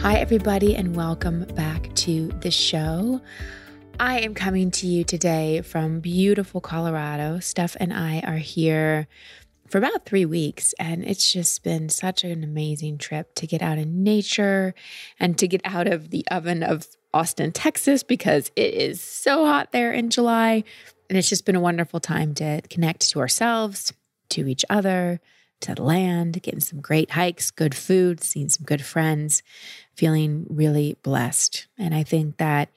Hi, everybody, and welcome back to the show. I am coming to you today from beautiful Colorado. Steph and I are here for about three weeks, and it's just been such an amazing trip to get out in nature and to get out of the oven of Austin, Texas, because it is so hot there in July. And it's just been a wonderful time to connect to ourselves, to each other, to the land, getting some great hikes, good food, seeing some good friends, feeling really blessed. And I think that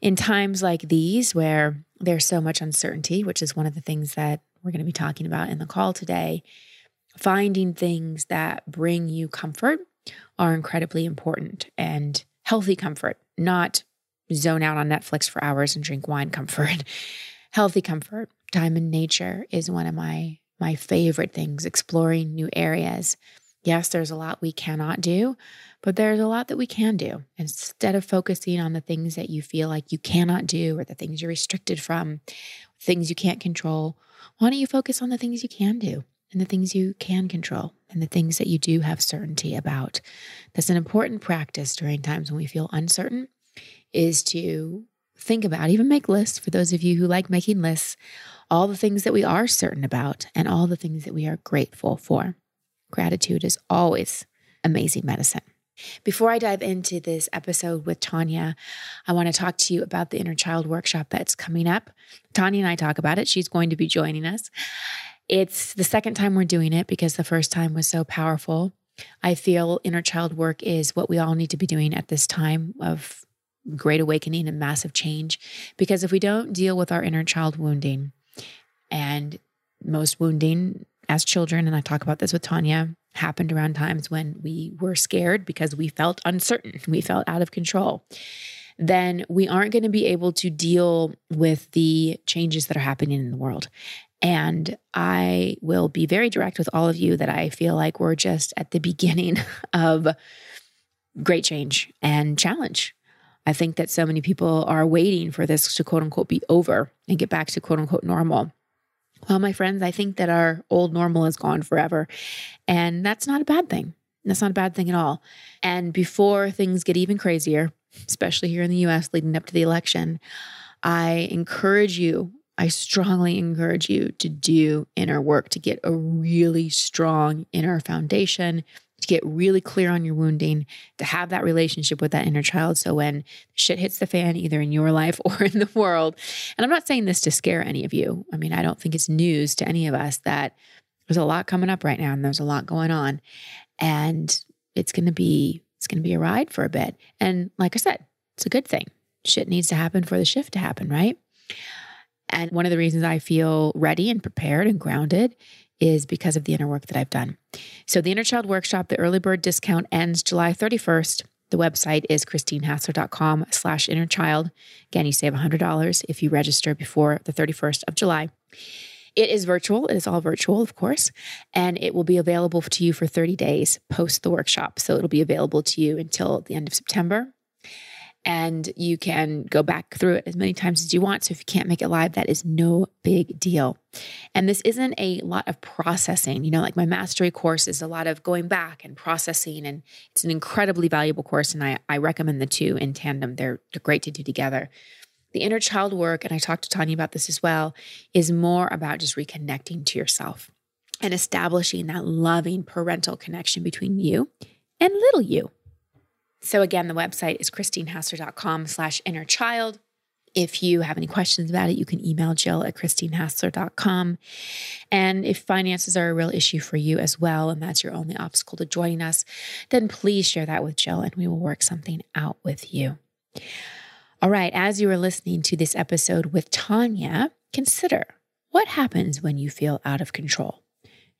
in times like these, where there's so much uncertainty, which is one of the things that we're going to be talking about in the call today, finding things that bring you comfort are incredibly important and healthy comfort, not zone out on Netflix for hours and drink wine comfort. healthy comfort, time in nature is one of my my favorite things, exploring new areas. Yes, there's a lot we cannot do, but there's a lot that we can do. Instead of focusing on the things that you feel like you cannot do or the things you're restricted from, things you can't control, why don't you focus on the things you can do and the things you can control and the things that you do have certainty about? That's an important practice during times when we feel uncertain is to think about, even make lists for those of you who like making lists, all the things that we are certain about and all the things that we are grateful for. Gratitude is always amazing medicine. Before I dive into this episode with Tanya, I want to talk to you about the inner child workshop that's coming up. Tanya and I talk about it. She's going to be joining us. It's the second time we're doing it because the first time was so powerful. I feel inner child work is what we all need to be doing at this time of great awakening and massive change. Because if we don't deal with our inner child wounding, and most wounding as children, and I talk about this with Tanya, happened around times when we were scared because we felt uncertain, we felt out of control. Then we aren't going to be able to deal with the changes that are happening in the world. And I will be very direct with all of you that I feel like we're just at the beginning of great change and challenge. I think that so many people are waiting for this to quote unquote be over and get back to quote unquote normal. Well, my friends, I think that our old normal is gone forever. And that's not a bad thing. That's not a bad thing at all. And before things get even crazier, especially here in the US leading up to the election, I encourage you, I strongly encourage you to do inner work to get a really strong inner foundation, get really clear on your wounding, to have that relationship with that inner child. So when shit hits the fan, either in your life or in the world, and I'm not saying this to scare any of you. I mean, I don't think it's news to any of us that there's a lot coming up right now and there's a lot going on. And it's going to be, it's going to be a ride for a bit. And like I said, it's a good thing. Shit needs to happen for the shift to happen, right? And one of the reasons I feel ready and prepared and grounded is because of the inner work that I've done. So, the Inner Child Workshop, the early bird discount ends July 31st. The website is christinehassler.com slash inner child. Again, you save $100 if you register before the 31st of July. It is virtual. It is all virtual, of course, and it will be available to you for 30 days post the workshop. So it'll be available to you until the end of September and you can go back through it as many times as you want. So if you can't make it live, that is no big deal. And this isn't a lot of processing. You know, like my mastery course is a lot of going back and processing, and it's an incredibly valuable course. And I, I recommend the two in tandem. They're, they're great to do together. The inner child work, and I talked to Tanya about this as well, is more about just reconnecting to yourself and establishing that loving parental connection between you and little you. So again, the website is christinehassler.com slash inner child. If you have any questions about it, you can email Jill at christinehassler.com. And if finances are a real issue for you as well, and that's your only obstacle to joining us, then please share that with Jill and we will work something out with you. All right, as you are listening to this episode with Tanya, consider what happens when you feel out of control.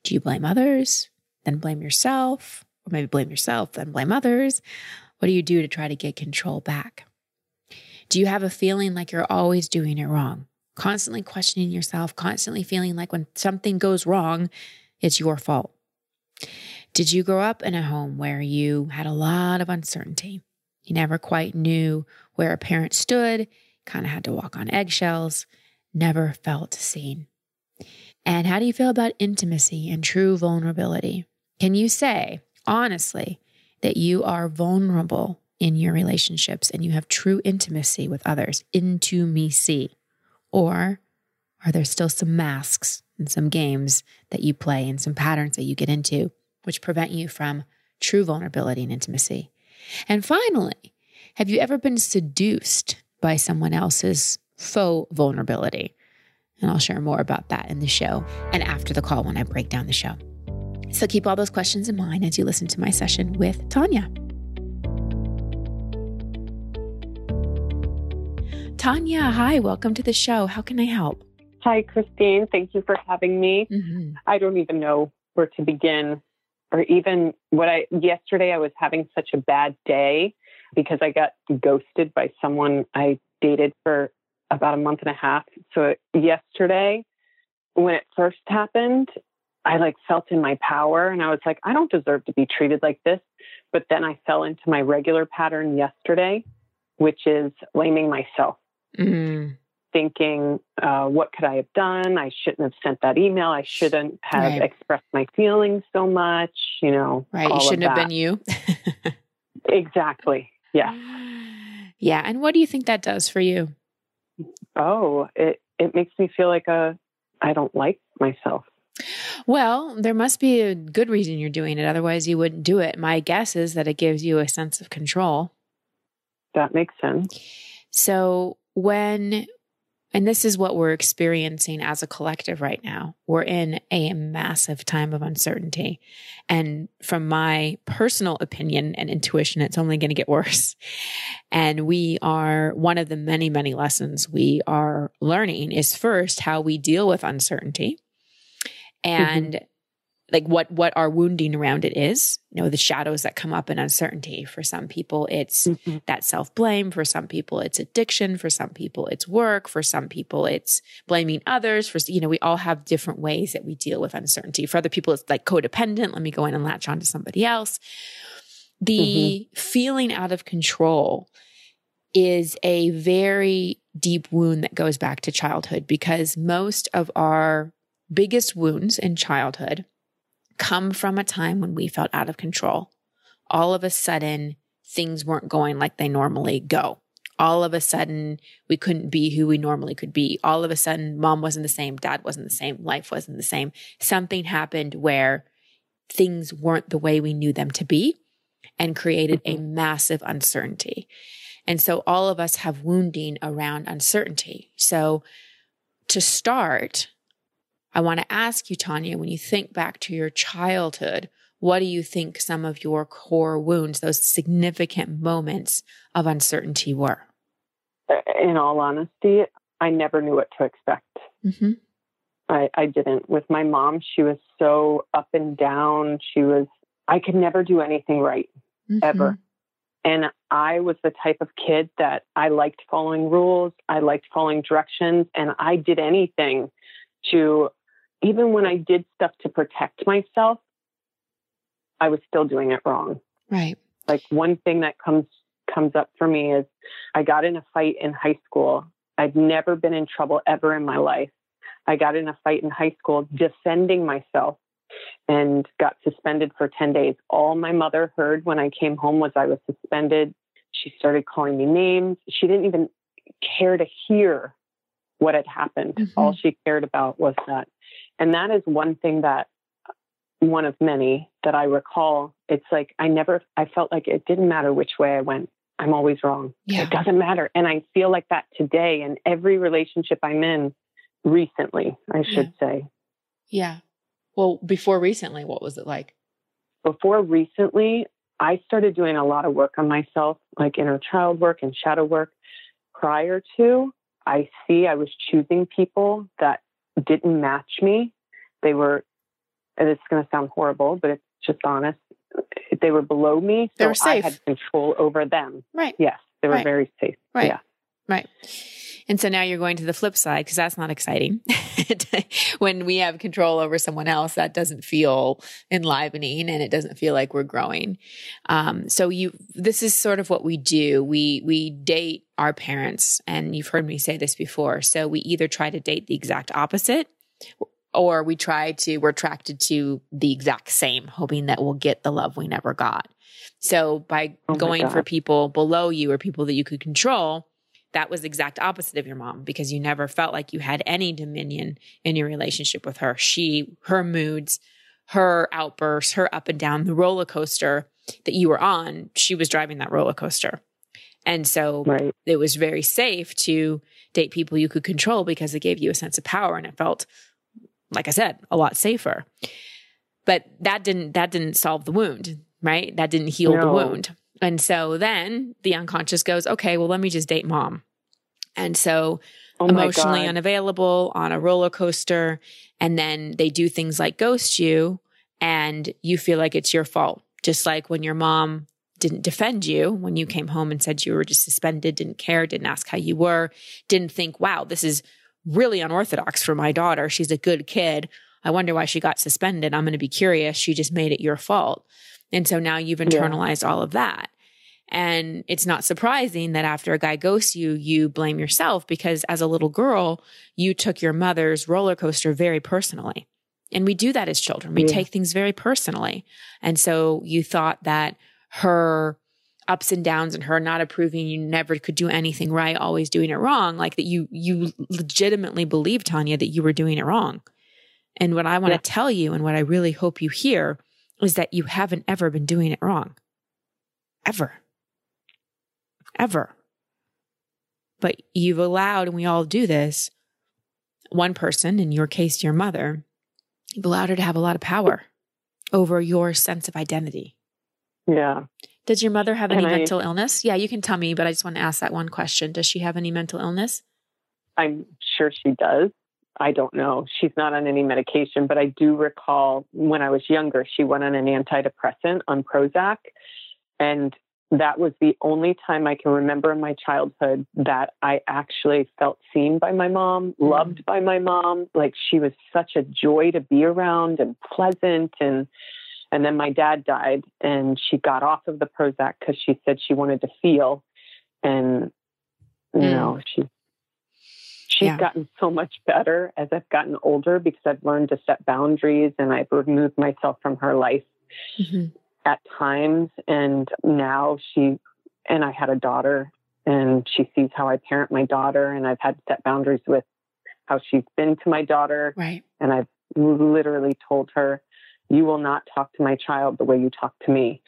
Do you blame others? then blame yourself, or maybe blame yourself, then blame others? What do you do to try to get control back? Do you have a feeling like you're always doing it wrong? Constantly questioning yourself, constantly feeling like when something goes wrong, it's your fault. Did you grow up in a home where you had a lot of uncertainty? You never quite knew where a parent stood, kind of had to walk on eggshells, never felt seen. And how do you feel about intimacy and true vulnerability? Can you say, honestly, that you are vulnerable in your relationships and you have true intimacy with others? Into me see. Or are there still some masks and some games that you play and some patterns that you get into which prevent you from true vulnerability and intimacy? And finally, have you ever been seduced by someone else's faux vulnerability? And I'll share more about that in the show and after the call when I break down the show. So keep all those questions in mind as you listen to my session with Tanya. Tanya, hi, welcome to the show. How can I help? Hi, Christine. Thank you for having me. Mm-hmm. I don't even know where to begin or even what I, yesterday I was having such a bad day because I got ghosted by someone I dated for about a month and a half. So yesterday, when it first happened, I like felt in my power and I was like, I don't deserve to be treated like this. But then I fell into my regular pattern yesterday, which is blaming myself. Mm. Thinking, uh, what could I have done? I shouldn't have sent that email. I shouldn't have right. expressed my feelings so much. You know, right? You shouldn't have been you. exactly. Yeah. Yeah. And what do you think that does for you? Oh, it it makes me feel like a I don't like myself. Well, there must be a good reason you're doing it. Otherwise, you wouldn't do it. My guess is that it gives you a sense of control. That makes sense. So, when, and this is what we're experiencing as a collective right now, we're in a massive time of uncertainty. And from my personal opinion and intuition, it's only going to get worse. And we are, one of the many, many lessons we are learning is first how we deal with uncertainty and mm-hmm like what what our wounding around it is you know the shadows that come up in uncertainty. For some people it's mm-hmm. that self-blame. For some people it's addiction. For some people it's work. For some people it's blaming others. For you know we all have different ways that we deal with uncertainty. For other people it's like codependent. Let me go in and latch on to somebody else. The mm-hmm. feeling out of control is a very deep wound that goes back to childhood because most of our biggest wounds in childhood come from a time when we felt out of control. All of a sudden, things weren't going like they normally go. All of a sudden, we couldn't be who we normally could be. All of a sudden, mom wasn't the same, dad wasn't the same, life wasn't the same. Something happened where things weren't the way we knew them to be and created a mm-hmm. massive uncertainty. And so all of us have wounding around uncertainty. So to start, I want to ask you, Tanya, when you think back to your childhood, what do you think some of your core wounds, those significant moments of uncertainty were? In all honesty, I never knew what to expect. Mm-hmm. I, I didn't. With my mom, she was so up and down. She was, I could never do anything right, mm-hmm. ever. And I was the type of kid that I liked following rules. I liked following directions, and I did anything to even when I did stuff to protect myself, I was still doing it wrong. Right. Like one thing that comes comes up for me is I got in a fight in high school. I'd never been in trouble ever in my life. I got in a fight in high school defending myself and got suspended for 10 days. All my mother heard when I came home was I was suspended. She started calling me names. She didn't even care to hear what had happened. Mm-hmm. All she cared about was that and that is one thing that one of many that I recall. It's like I never, I felt like it didn't matter which way I went. I'm always wrong. Yeah. It doesn't matter. And I feel like that today in every relationship I'm in recently, I should yeah. say. Yeah. Well, before recently, what was it like? Before recently, I started doing a lot of work on myself, like inner child work and shadow work. Prior to, I see I was choosing people that didn't match me. They were, and it's going to sound horrible, but it's just honest. They were below me, so. I had control over them. Right. Yes, they were Right. very safe. Right. Yeah. Right. And so now you're going to the flip side because that's not exciting. when we have control over someone else, that doesn't feel enlivening and it doesn't feel like we're growing. Um, so you, this is sort of what we do. We we date our parents, and you've heard me say this before. So we either try to date the exact opposite, or we try to we're attracted to the exact same, hoping that we'll get the love we never got. So by Oh going for people below you or people that you could control, that was the exact opposite of your mom because you never felt like you had any dominion in your relationship with her. She, her moods, her outbursts, her up and down, the roller coaster that you were on, she was driving that roller coaster. And so Right. it was very safe to date people you could control because it gave you a sense of power and it felt, like I said, a lot safer. But that didn't that didn't solve the wound, right? That didn't heal the wound. And so then the unconscious goes, okay, well, let me just date mom. And so Oh emotionally God. unavailable on a roller coaster. And then they do things like ghost you and you feel like it's your fault. Just like when your mom didn't defend you when you came home and said you were just suspended, didn't care, didn't ask how you were, didn't think, wow, this is really unorthodox for my daughter. She's a good kid. I wonder why she got suspended. I'm going to be curious. She just made it your fault. And so now you've internalized all of that. And it's not surprising that after a guy ghosts you, you blame yourself because as a little girl, you took your mother's roller coaster very personally. And we do that as children. We Yeah. take things very personally. And so you thought that her ups and downs and her not approving you never could do anything right, always doing it wrong, like that you you legitimately believed Tanya that you were doing it wrong. And what I want Yeah. to tell you and what I really hope you hear is that you haven't ever been doing it wrong. Ever. Ever. But you've allowed, and we all do this, one person, in your case, your mother, you've allowed her to have a lot of power over your sense of identity. Yeah. Does your mother have any I- mental illness? Yeah, you can tell me, but I just want to ask that one question. Does she have any mental illness? I'm sure she does. I don't know. She's not on any medication, but I do recall when I was younger, she went on an antidepressant on Prozac. And that was the only time I can remember in my childhood that I actually felt seen by my mom, loved by my mom. Like she was such a joy to be around and pleasant. And and then my dad died, and she got off of the Prozac because she said she wanted to feel. And you Mm. know, she she's Yeah. gotten so much better as I've gotten older because I've learned to set boundaries and I've removed myself from her life Mm-hmm. at times. And now she and I had a daughter, and she sees how I parent my daughter, and I've had to set boundaries with how she's been to my daughter. Right. And I've literally told her, You will not talk to my child the way you talk to me.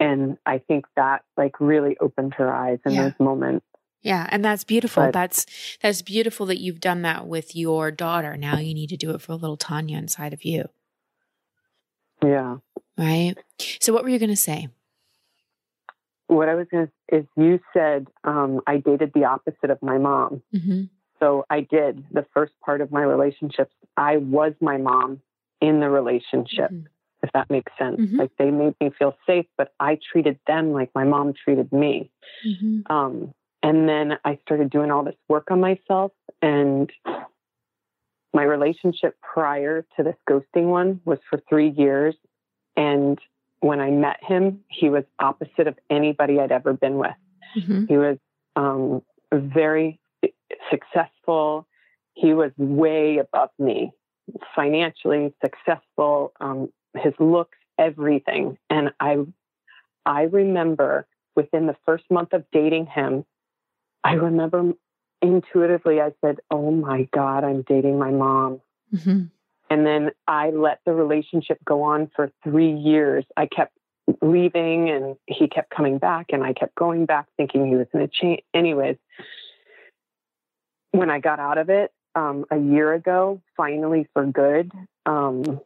And I think that like really opened her eyes in Yeah. those moments. Yeah, and that's beautiful. But- that's that's beautiful that you've done that with your daughter. Now you need to do it for a little Tanya inside of you, Yeah. right? So what were you going to say? What I was going to is you said um, I dated the opposite of my mom. Mm-hmm. So I did the first part of my relationships. I was my mom in the relationship, if that makes sense. Mhm. Like they made me feel safe, but I treated them like my mom treated me. Mm-hmm. Um, and then I started doing all this work on myself. And my relationship prior to this ghosting one was for three years. And when I met him, he was opposite of anybody I'd ever been with. Mm-hmm. He was um, very successful. He was way above me, financially successful. Um, his looks, everything, and I, I remember within the first month of dating him, I remember intuitively I said, "Oh my God, I'm dating my mom." Mm-hmm. And then I let the relationship go on for three years. I kept leaving and he kept coming back and I kept going back thinking he was going to change. Anyways, when I got out of it um, a year ago, finally for good, um,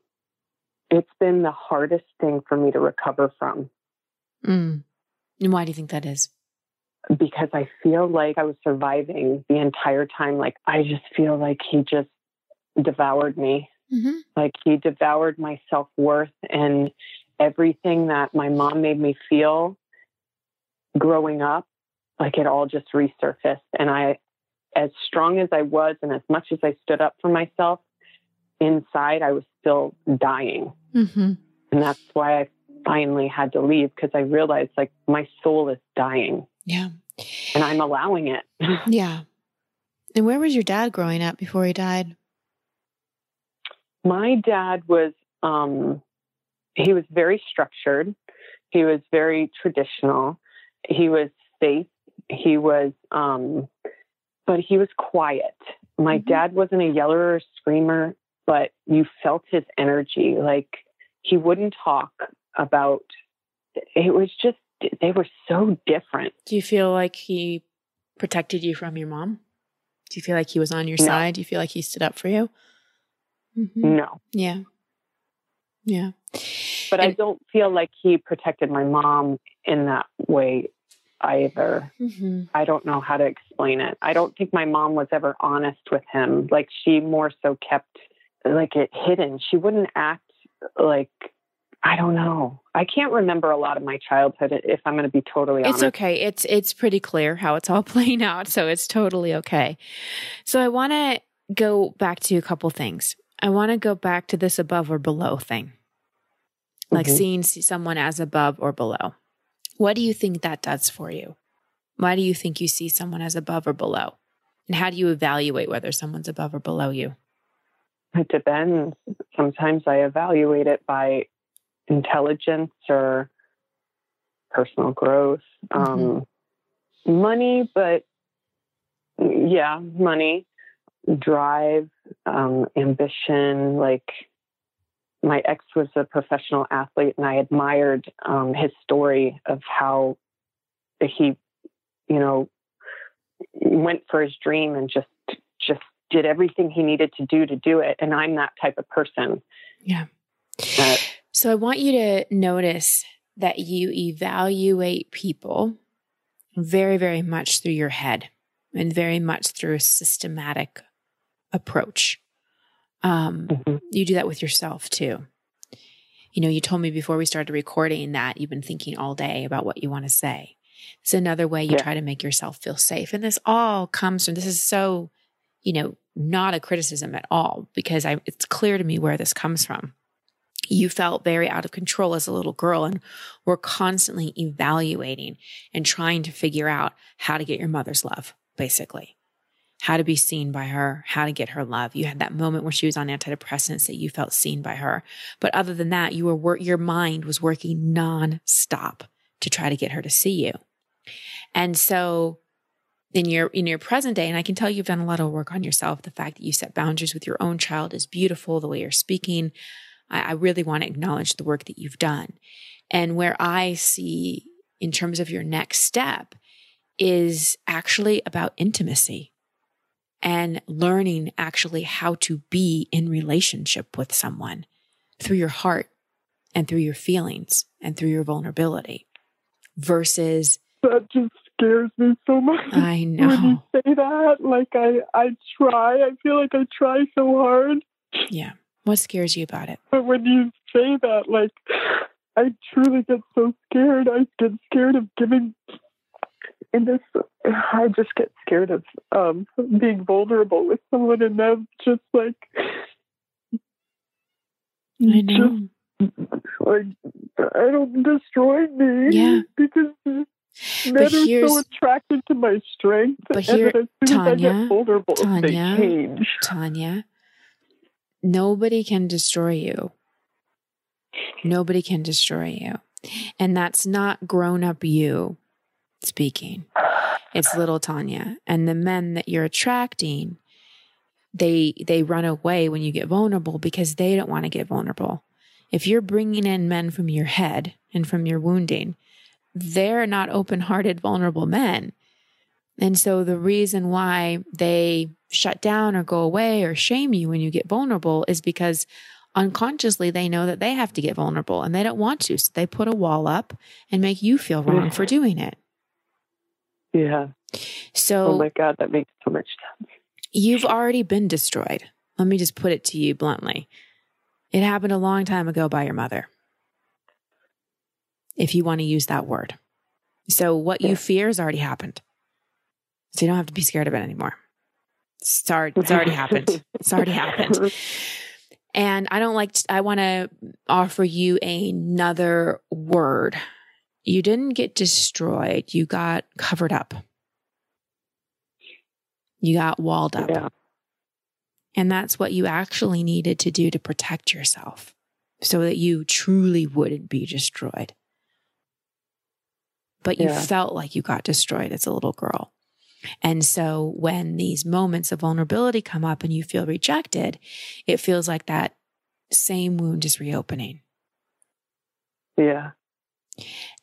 it's been the hardest thing for me to recover from Mm. And why do you think that is? Because I feel like I was surviving the entire time. Like I just feel like he just devoured me Mm-hmm. Like he devoured my self worth and everything that my mom made me feel growing up, like it all just resurfaced. And I, as strong as I was and as much as I stood up for myself, inside I was still dying. Mm-hmm. And that's why I finally had to leave because I realized like my soul is dying. Yeah. And I'm allowing it. yeah. And where was your dad growing up before he died? My dad was um he was very structured. He was very traditional. He was safe. He was um but he was quiet. My mm-hmm. dad wasn't a yeller or screamer, but you felt his energy. Like he wouldn't talk about it was just they were so different. Do you feel like he protected you from your mom? Do you feel like he was on your no. side? Do you feel like he stood up for you? Mm-hmm. No. Yeah. Yeah. But and, I don't feel like he protected my mom in that way either. Mm-hmm. I don't know how to explain it. I don't think my mom was ever honest with him. Like she more so kept like it hidden. She wouldn't act like I don't know. I can't remember a lot of my childhood if I'm going to be totally honest. It's okay. It's it's pretty clear how it's all playing out, so it's totally okay. So I want to go back to a couple things. I want to go back to this above or below thing. Like mm-hmm. seeing someone as above or below. What do you think that does for you? Why do you think you see someone as above or below? And how do you evaluate whether someone's above or below you? It depends. Sometimes I evaluate it by intelligence or personal growth, mm-hmm. um, money, but yeah, money, drive, um, ambition. Like my ex was a professional athlete, and I admired um, his story of how he, you know, went for his dream and just just did everything he needed to do to do it. And I'm that type of person. Yeah. So I want you to notice that you evaluate people very, very much through your head and very much through a systematic approach. Um, mm-hmm. You do that with yourself too. You know, you told me before we started recording that you've been thinking all day about what you want to say. It's another way you yeah. try to make yourself feel safe. And this all comes from this is so you know, not a criticism at all because I, it's clear to me where this comes from. You felt very out of control as a little girl and were constantly evaluating and trying to figure out how to get your mother's love, basically. How to be seen by her, how to get her love. You had that moment where she was on antidepressants that you felt seen by her. But other than that, you were, your mind was working nonstop to try to get her to see you. And so in your in your present day and i can tell you've done a lot of work on yourself the fact that you set boundaries with your own child is beautiful the way you're speaking I, I really want to acknowledge the work that you've done and where i see in terms of your next step is actually about intimacy and learning actually how to be in relationship with someone through your heart and through your feelings and through your vulnerability versus that just scares me so much. I know. When you say that, like I, I try. I feel like I try so hard. Yeah. What scares you about it? But when you say that, like I truly get so scared. I get scared of giving in this I just get scared of um being vulnerable with someone and them just like I know. Just, like I don't destroy me. Yeah. Because Men are so attracted to my strength. But here, Tanya, Tanya, Tanya, nobody can destroy you. Nobody can destroy you. And that's not grown up you speaking. It's little Tanya. And the men that you're attracting, they they run away when you get vulnerable because they don't want to get vulnerable. If you're bringing in men from your head and from your wounding, they're not open hearted, vulnerable men. And so the reason why they shut down or go away or shame you when you get vulnerable is because unconsciously they know that they have to get vulnerable and they don't want to. So they put a wall up and make you feel wrong for mm-hmm. doing it. Yeah. So, oh my God, that makes so much sense. You've already been destroyed. Let me just put it to you bluntly. It happened a long time ago by your mother. If you want to use that word. So what you fear has already happened. So you don't have to be scared of it anymore. It's already, it's already happened. It's already happened. And I don't like, to, I want to offer you another word. You didn't get destroyed, you got covered up. You got walled up. Yeah. And that's what you actually needed to do to protect yourself so that you truly wouldn't be destroyed. But you yeah. felt like you got destroyed as a little girl. And so when these moments of vulnerability come up and you feel rejected, it feels like that same wound is reopening. Yeah.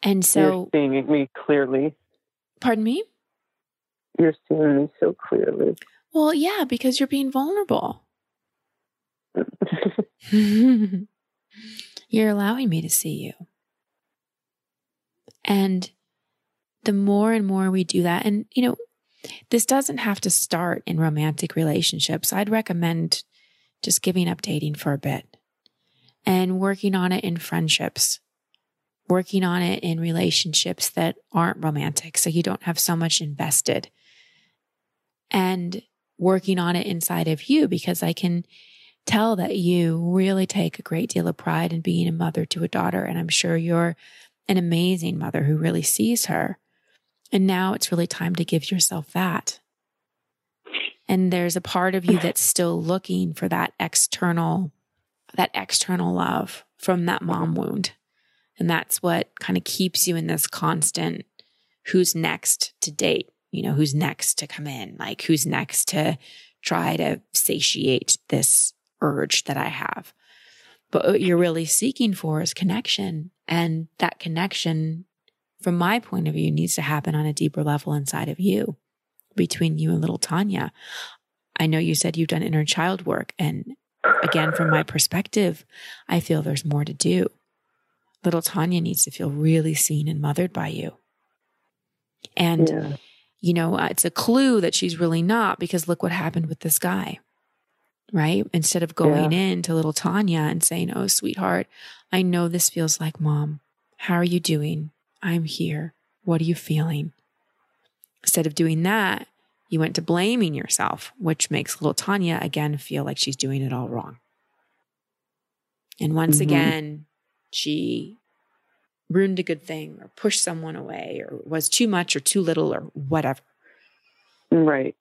And so You're seeing me clearly. Pardon me? You're seeing me so clearly. Well, yeah, because you're being vulnerable. you're allowing me to see you. And the more and more we do that, and you know, this doesn't have to start in romantic relationships. I'd recommend just giving up dating for a bit and working on it in friendships, working on it in relationships that aren't romantic. So you don't have so much invested and working on it inside of you because I can tell that you really take a great deal of pride in being a mother to a daughter. And I'm sure you're an amazing mother who really sees her. And now it's really time to give yourself that. And there's a part of you that's still looking for that external, that external love from that mom wound. And that's what kind of keeps you in this constant who's next to date, you know, who's next to come in, like who's next to try to satiate this urge that I have. But what you're really seeking for is connection. And that connection, from my point of view, needs to happen on a deeper level inside of you, between you and little Tanya. I know you said you've done inner child work. And again, from my perspective, I feel there's more to do. Little Tanya needs to feel really seen and mothered by you. And yeah you know, uh, it's a clue that she's really not because look what happened with this guy, right? Instead of going yeah. in to little Tanya and saying, Oh, sweetheart, I know this feels like mom. How are you doing? I'm here. What are you feeling? Instead of doing that, you went to blaming yourself, which makes little Tanya again feel like she's doing it all wrong. And once mm-hmm. again, she ruined a good thing or pushed someone away or was too much or too little or whatever. Right.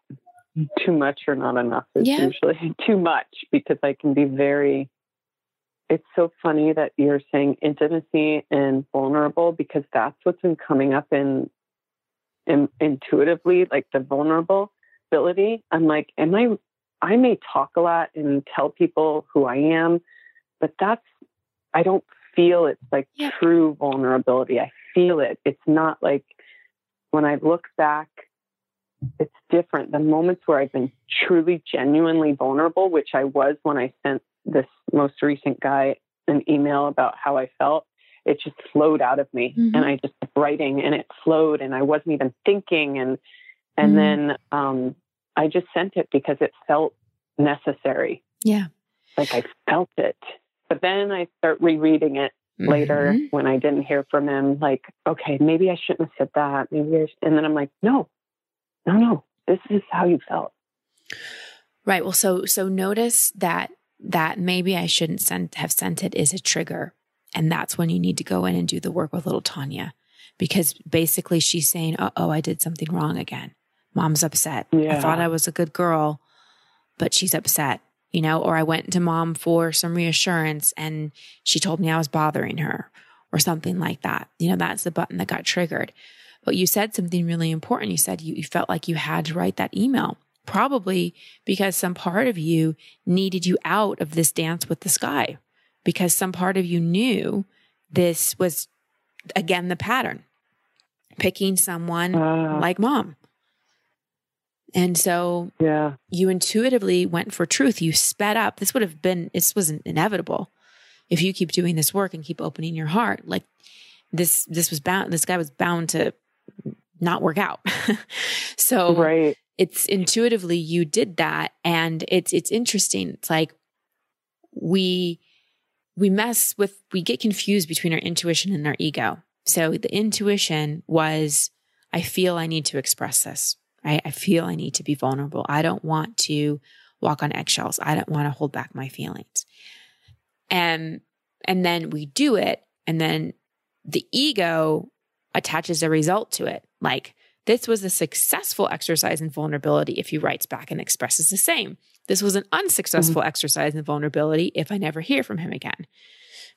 Too much or not enough is yeah. usually too much because I can be very. It's so funny that you're saying intimacy and vulnerable because that's what's been coming up in, in intuitively, like the vulnerability. I'm like, am I? I may talk a lot and tell people who I am, but that's I don't feel it's like yeah. true vulnerability. I feel it. It's not like when I look back, it's different. The moments where I've been truly, genuinely vulnerable, which I was when I sent this most recent guy an email about how I felt, it just flowed out of me. Mm-hmm. And I just kept writing and it flowed and I wasn't even thinking. And, and mm-hmm. then, um, I just sent it because it felt necessary. Yeah. Like I felt it. But then I start rereading it mm-hmm. later when I didn't hear from him, like, okay, maybe I shouldn't have said that. Maybe I and then I'm like, no, no, no, this is how you felt. Right. Well, so so notice that that maybe I shouldn't send have sent it is a trigger. And that's when you need to go in and do the work with little Tanya. Because basically she's saying, uh oh, I did something wrong again. Mom's upset. Yeah. I thought I was a good girl, but she's upset you know, or I went to mom for some reassurance and she told me I was bothering her or something like that. You know, that's the button that got triggered. But you said something really important. You said you, you felt like you had to write that email, probably because some part of you needed you out of this dance with the sky, because some part of you knew this was, again, the pattern picking someone uh. like mom and so yeah. you intuitively went for truth. You sped up. This would have been, this wasn't inevitable. If you keep doing this work and keep opening your heart, like this, this was bound, this guy was bound to not work out. so right. it's intuitively you did that and it's it's interesting. It's like we we mess with we get confused between our intuition and our ego. So the intuition was i feel i need to express this. Right i feel i need to be vulnerable. I don't want to walk on eggshells. I don't want to hold back my feelings. And and then we do it and then the ego attaches a result to it like this was a successful exercise in vulnerability if he writes back and expresses the same. This was an unsuccessful mm-hmm. exercise in vulnerability if I never hear from him again.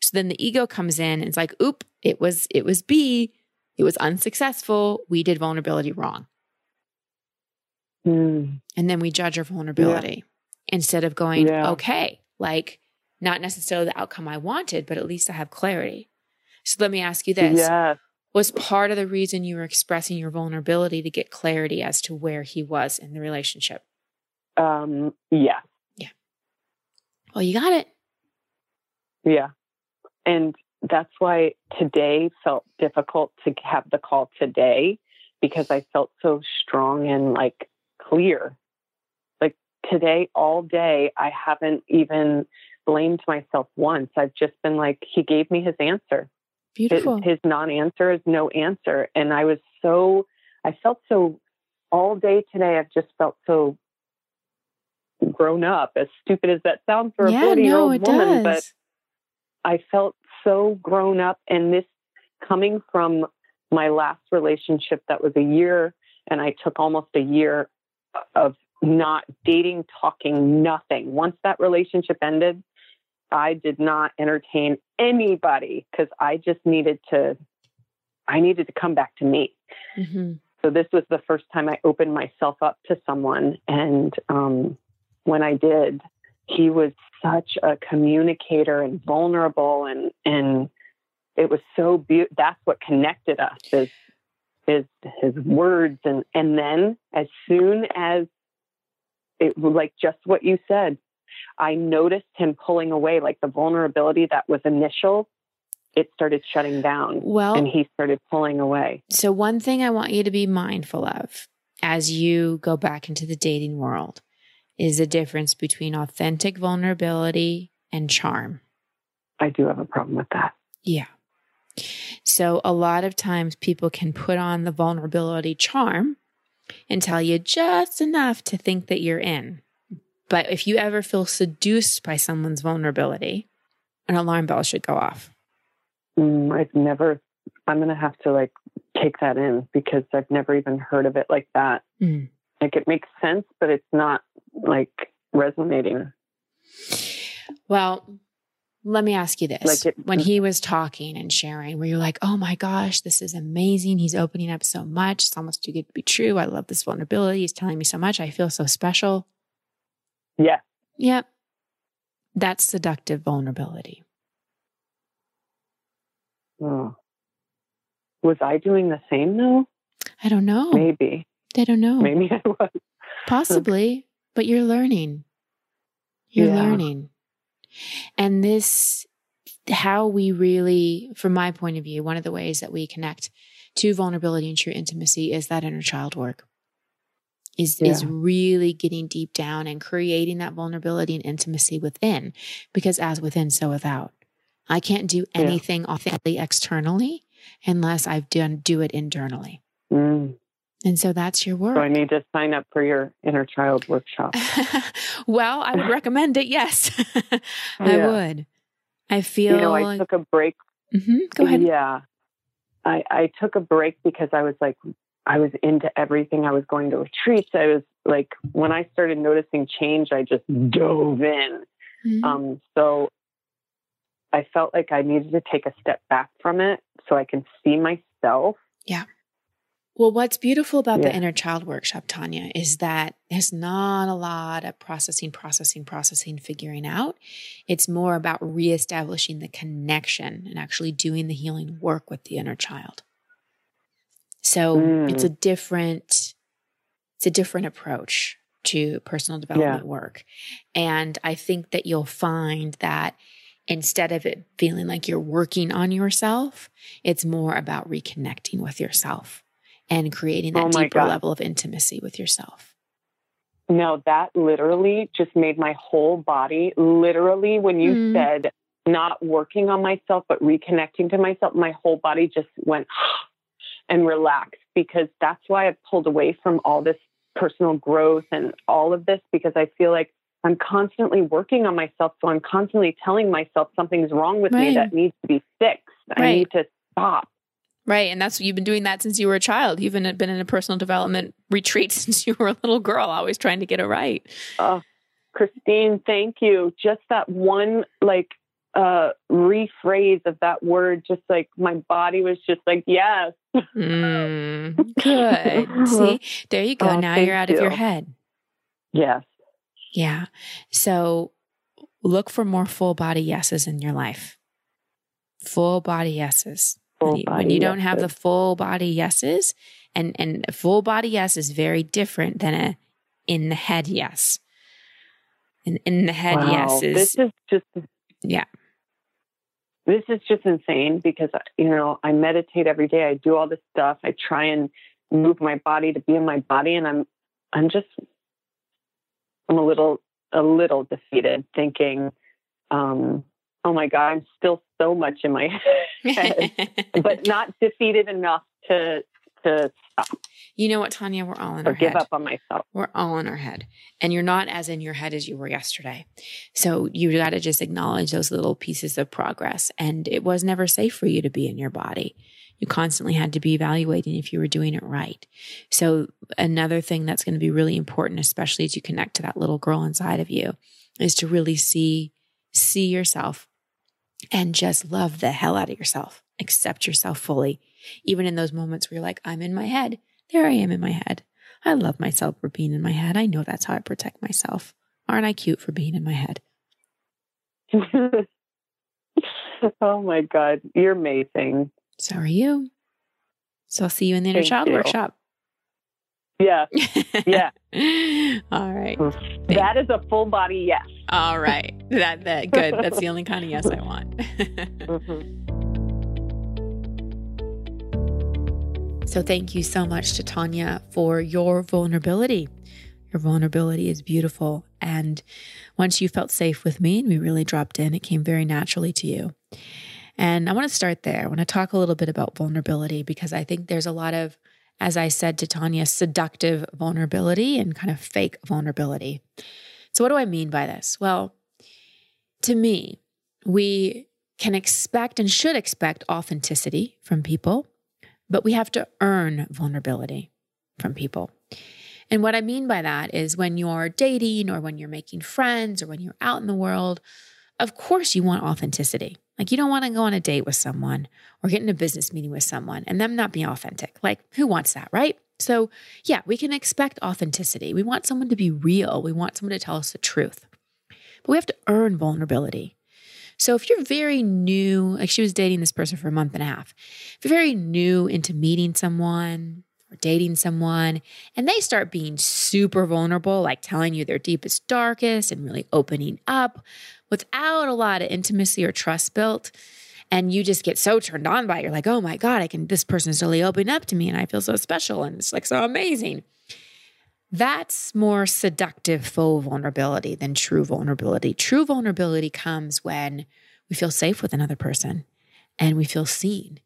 So then the ego comes in and it's like, oop, it was it was B. It was unsuccessful. We did vulnerability wrong. Mm. And then we judge our vulnerability yeah. instead of going, yeah. okay, like not necessarily the outcome I wanted, but at least I have clarity. So let me ask you this. Yes was part of the reason you were expressing your vulnerability to get clarity as to where he was in the relationship? Um, yeah. Yeah. Well, you got it. Yeah. And that's why today felt difficult to have the call today because I felt so strong and like clear. Like today, all day, I haven't even blamed myself once. I've just been like, he gave me his answer. Beautiful. His, his non answer is no answer. And I was so, I felt so all day today. I've just felt so grown up, as stupid as that sounds for yeah, a 40 year old no, woman. Does. But I felt so grown up. And this coming from my last relationship that was a year, and I took almost a year of not dating, talking, nothing. Once that relationship ended, I did not entertain anybody because I just needed to, I needed to come back to me. Mm-hmm. So this was the first time I opened myself up to someone. And um, when I did, he was such a communicator and vulnerable and, and it was so beautiful. That's what connected us is, is his words. And, and then as soon as it like just what you said, I noticed him pulling away, like the vulnerability that was initial, it started shutting down. Well, and he started pulling away. So, one thing I want you to be mindful of as you go back into the dating world is the difference between authentic vulnerability and charm. I do have a problem with that. Yeah. So, a lot of times people can put on the vulnerability charm and tell you just enough to think that you're in. But if you ever feel seduced by someone's vulnerability, an alarm bell should go off. Mm, I've never, I'm going to have to like take that in because I've never even heard of it like that. Mm. Like it makes sense, but it's not like resonating. Well, let me ask you this. Like it, when he was talking and sharing, were you like, oh my gosh, this is amazing. He's opening up so much. It's almost too good to be true. I love this vulnerability. He's telling me so much. I feel so special. Yeah. Yep. That's seductive vulnerability. Oh. Was I doing the same though? I don't know. Maybe. I don't know. Maybe I was. Possibly, but you're learning. You're yeah. learning. And this, how we really, from my point of view, one of the ways that we connect to vulnerability and true intimacy is that inner child work is yeah. is really getting deep down and creating that vulnerability and intimacy within because as within so without i can't do anything yeah. authentically externally unless i've done do it internally mm. and so that's your work so i need to sign up for your inner child workshop well i would recommend it yes i yeah. would i feel you know i took a break mm-hmm. go ahead yeah I, I took a break because I was like I was into everything. I was going to retreats. I was like, when I started noticing change, I just dove in. Mm-hmm. Um, so I felt like I needed to take a step back from it so I can see myself. Yeah. Well, what's beautiful about yeah. the inner child workshop, Tanya, is that there's not a lot of processing, processing, processing, figuring out. It's more about reestablishing the connection and actually doing the healing work with the inner child. So mm. it's a mm. different, it's a different approach to personal development yeah. work. And I think that you'll find that instead of it feeling like you're working on yourself, it's more about reconnecting with yourself and creating that oh deeper God. level of intimacy with yourself. No, that literally just made my whole body literally when you Mm. said not working on myself but reconnecting to myself, my whole body just went and relaxed because that's why I've pulled away from all this personal growth and all of this because I feel like I'm constantly working on myself. So I'm constantly telling myself something's wrong with me that needs to be fixed. I Right. need to stop. Right. And that's you've been doing that since you were a child. You've been, been in a personal development retreat since you were a little girl, always trying to get it right. Oh, Christine, thank you. Just that one, like, uh, rephrase of that word, just like my body was just like, yes. Mm, good. See, there you go. Oh, now you're out of your head. Yes. Yeah. So look for more full body yeses in your life. Full body yeses. Full when you, when body you don't have the full body yeses, and and a full body yes is very different than a in the head yes. An in the head Wow. yes is This is just, yeah. This is just insane because, you know, I meditate every day. I do all this stuff. I try and move my body to be in my body. And I'm, I'm just, I'm a little, a little defeated thinking, um, oh my God, I'm still so much in my head, but not defeated enough to, to stop you know what, Tanya? We're all in or our give head. up on myself. We're all in our head. And you're not as in your head as you were yesterday. So you got to just acknowledge those little pieces of progress. And it was never safe for you to be in your body. You constantly had to be evaluating if you were doing it right. So another thing that's going to be really important, especially as you connect to that little girl inside of you, is to really see, see yourself and just love the hell out of yourself. Accept yourself fully. Even in those moments where you're like, I'm in my head. There I am in my head. I love myself for being in my head. I know that's how I protect myself. Aren't I cute for being in my head? oh my God, you're amazing. So are you. So I'll see you in the inner Thank child you. workshop. Yeah, yeah. All right. That is a full body yes. All right. That that good. That's the only kind of yes I want. Mhm. So thank you so much to Tanya for your vulnerability. Your vulnerability is beautiful. And once you felt safe with me and we really dropped in, it came very naturally to you. And I want to start there. I want to talk a little bit about vulnerability because I think there's a lot of, as I said to Tanya, seductive vulnerability and kind of fake vulnerability. So, what do I mean by this? Well, to me, we can expect and should expect authenticity from people but we have to earn vulnerability from people. And what I mean by that is when you're dating or when you're making friends or when you're out in the world, of course you want authenticity. Like you don't want to go on a date with someone or get in a business meeting with someone and them not be authentic. Like who wants that, right? So, yeah, we can expect authenticity. We want someone to be real. We want someone to tell us the truth. But we have to earn vulnerability. So if you're very new, like she was dating this person for a month and a half, if you're very new into meeting someone or dating someone and they start being super vulnerable, like telling you their deepest, darkest and really opening up without a lot of intimacy or trust built, and you just get so turned on by it, you're like, oh my God, I can, this person's really opening up to me and I feel so special and it's like so amazing. That's more seductive faux vulnerability than true vulnerability. True vulnerability comes when we feel safe with another person and we feel seen.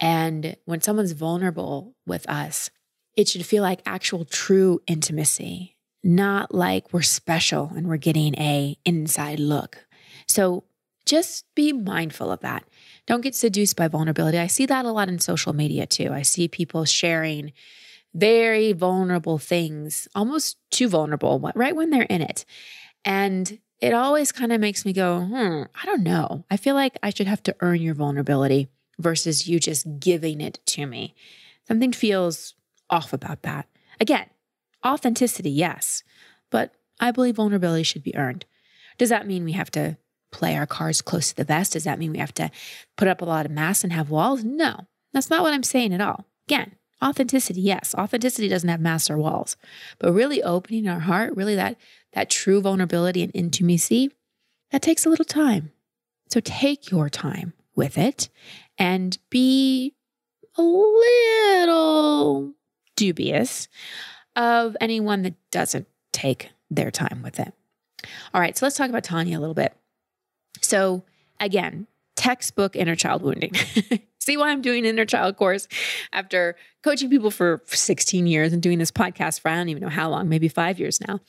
And when someone's vulnerable with us, it should feel like actual true intimacy, not like we're special and we're getting a inside look. So just be mindful of that. Don't get seduced by vulnerability. I see that a lot in social media too. I see people sharing very vulnerable things, almost too vulnerable, right when they're in it. And it always kind of makes me go, hmm, I don't know. I feel like I should have to earn your vulnerability versus you just giving it to me. Something feels off about that. Again, authenticity, yes, but I believe vulnerability should be earned. Does that mean we have to play our cards close to the vest? Does that mean we have to put up a lot of masks and have walls? No, that's not what I'm saying at all. Again, authenticity, yes, authenticity doesn't have masks or walls, but really opening our heart, really that that true vulnerability and intimacy, that takes a little time. So take your time with it and be a little dubious of anyone that doesn't take their time with it. All right, so let's talk about Tanya a little bit. So, again, textbook inner child wounding. See why I'm doing inner child course after coaching people for 16 years and doing this podcast for I don't even know how long, maybe five years now.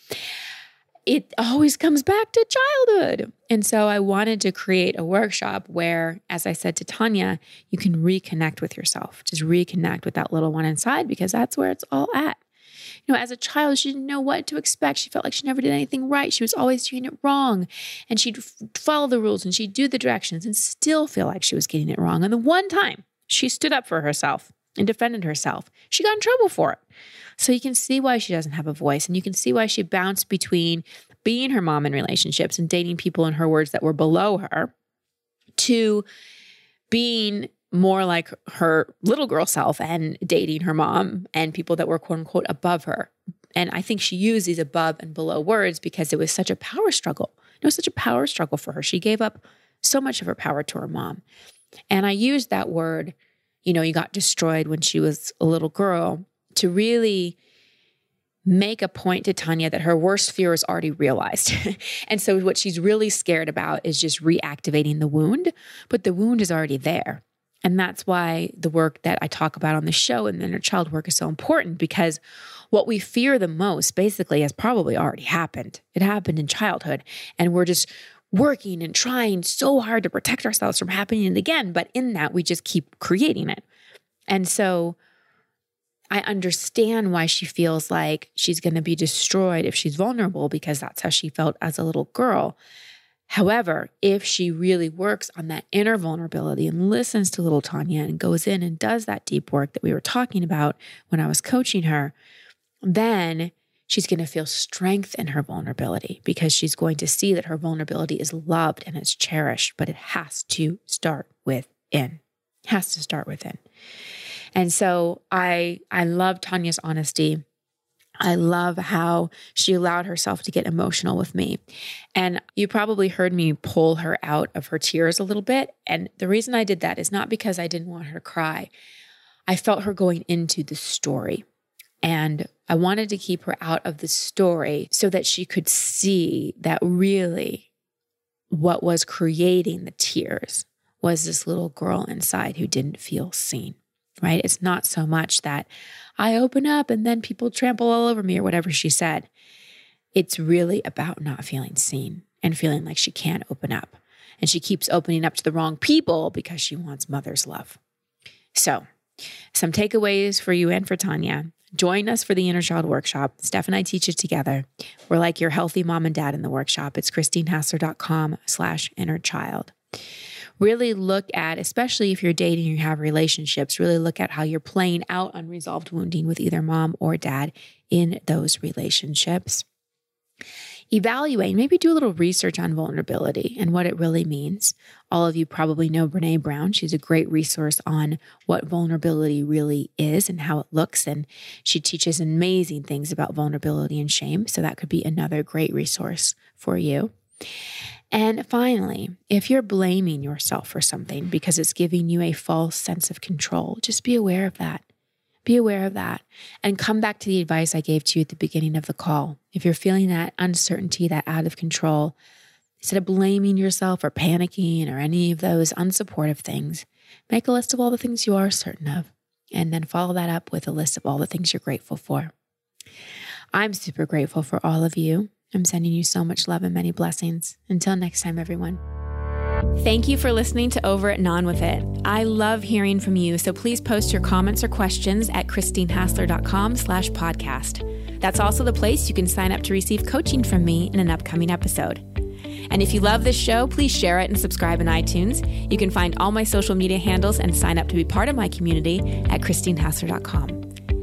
It always comes back to childhood. And so I wanted to create a workshop where, as I said to Tanya, you can reconnect with yourself, just reconnect with that little one inside because that's where it's all at. Know, as a child, she didn't know what to expect. She felt like she never did anything right. She was always doing it wrong. And she'd follow the rules and she'd do the directions and still feel like she was getting it wrong. And the one time she stood up for herself and defended herself, she got in trouble for it. So you can see why she doesn't have a voice and you can see why she bounced between being her mom in relationships and dating people in her words that were below her to being more like her little girl self and dating her mom and people that were quote unquote above her. And I think she used these above and below words because it was such a power struggle. It was such a power struggle for her. She gave up so much of her power to her mom. And I used that word, you know, you got destroyed when she was a little girl to really make a point to Tanya that her worst fear is already realized. and so what she's really scared about is just reactivating the wound, but the wound is already there. And that's why the work that I talk about on the show and the inner child work is so important because what we fear the most basically has probably already happened. It happened in childhood. And we're just working and trying so hard to protect ourselves from happening again. But in that, we just keep creating it. And so I understand why she feels like she's going to be destroyed if she's vulnerable because that's how she felt as a little girl. However, if she really works on that inner vulnerability and listens to little Tanya and goes in and does that deep work that we were talking about when I was coaching her, then she's going to feel strength in her vulnerability because she's going to see that her vulnerability is loved and it's cherished, but it has to start within. It has to start within. And so I I love Tanya's honesty I love how she allowed herself to get emotional with me. And you probably heard me pull her out of her tears a little bit. And the reason I did that is not because I didn't want her to cry. I felt her going into the story. And I wanted to keep her out of the story so that she could see that really what was creating the tears was this little girl inside who didn't feel seen, right? It's not so much that I open up and then people trample all over me or whatever she said. It's really about not feeling seen and feeling like she can't open up. And she keeps opening up to the wrong people because she wants mother's love. So, some takeaways for you and for Tanya. Join us for the Inner Child Workshop. Steph and I teach it together. We're like your healthy mom and dad in the workshop. It's christinehassler.com slash inner child really look at, especially if you're dating you have relationships, really look at how you're playing out unresolved wounding with either mom or dad in those relationships. Evaluate, maybe do a little research on vulnerability and what it really means. All of you probably know Brene Brown. She's a great resource on what vulnerability really is and how it looks. And she teaches amazing things about vulnerability and shame. So that could be another great resource for you. And finally, if you're blaming yourself for something because it's giving you a false sense of control, just be aware of that. Be aware of that and come back to the advice I gave to you at the beginning of the call. If you're feeling that uncertainty, that out of control, instead of blaming yourself or panicking or any of those unsupportive things, make a list of all the things you are certain of and then follow that up with a list of all the things you're grateful for. I'm super grateful for all of you I'm sending you so much love and many blessings. Until next time, everyone. Thank you for listening to Over It and On With It. I love hearing from you, so please post your comments or questions at christinehassler.com slash podcast. That's also the place you can sign up to receive coaching from me in an upcoming episode. And if you love this show, please share it and subscribe in iTunes. You can find all my social media handles and sign up to be part of my community at christinehassler.com.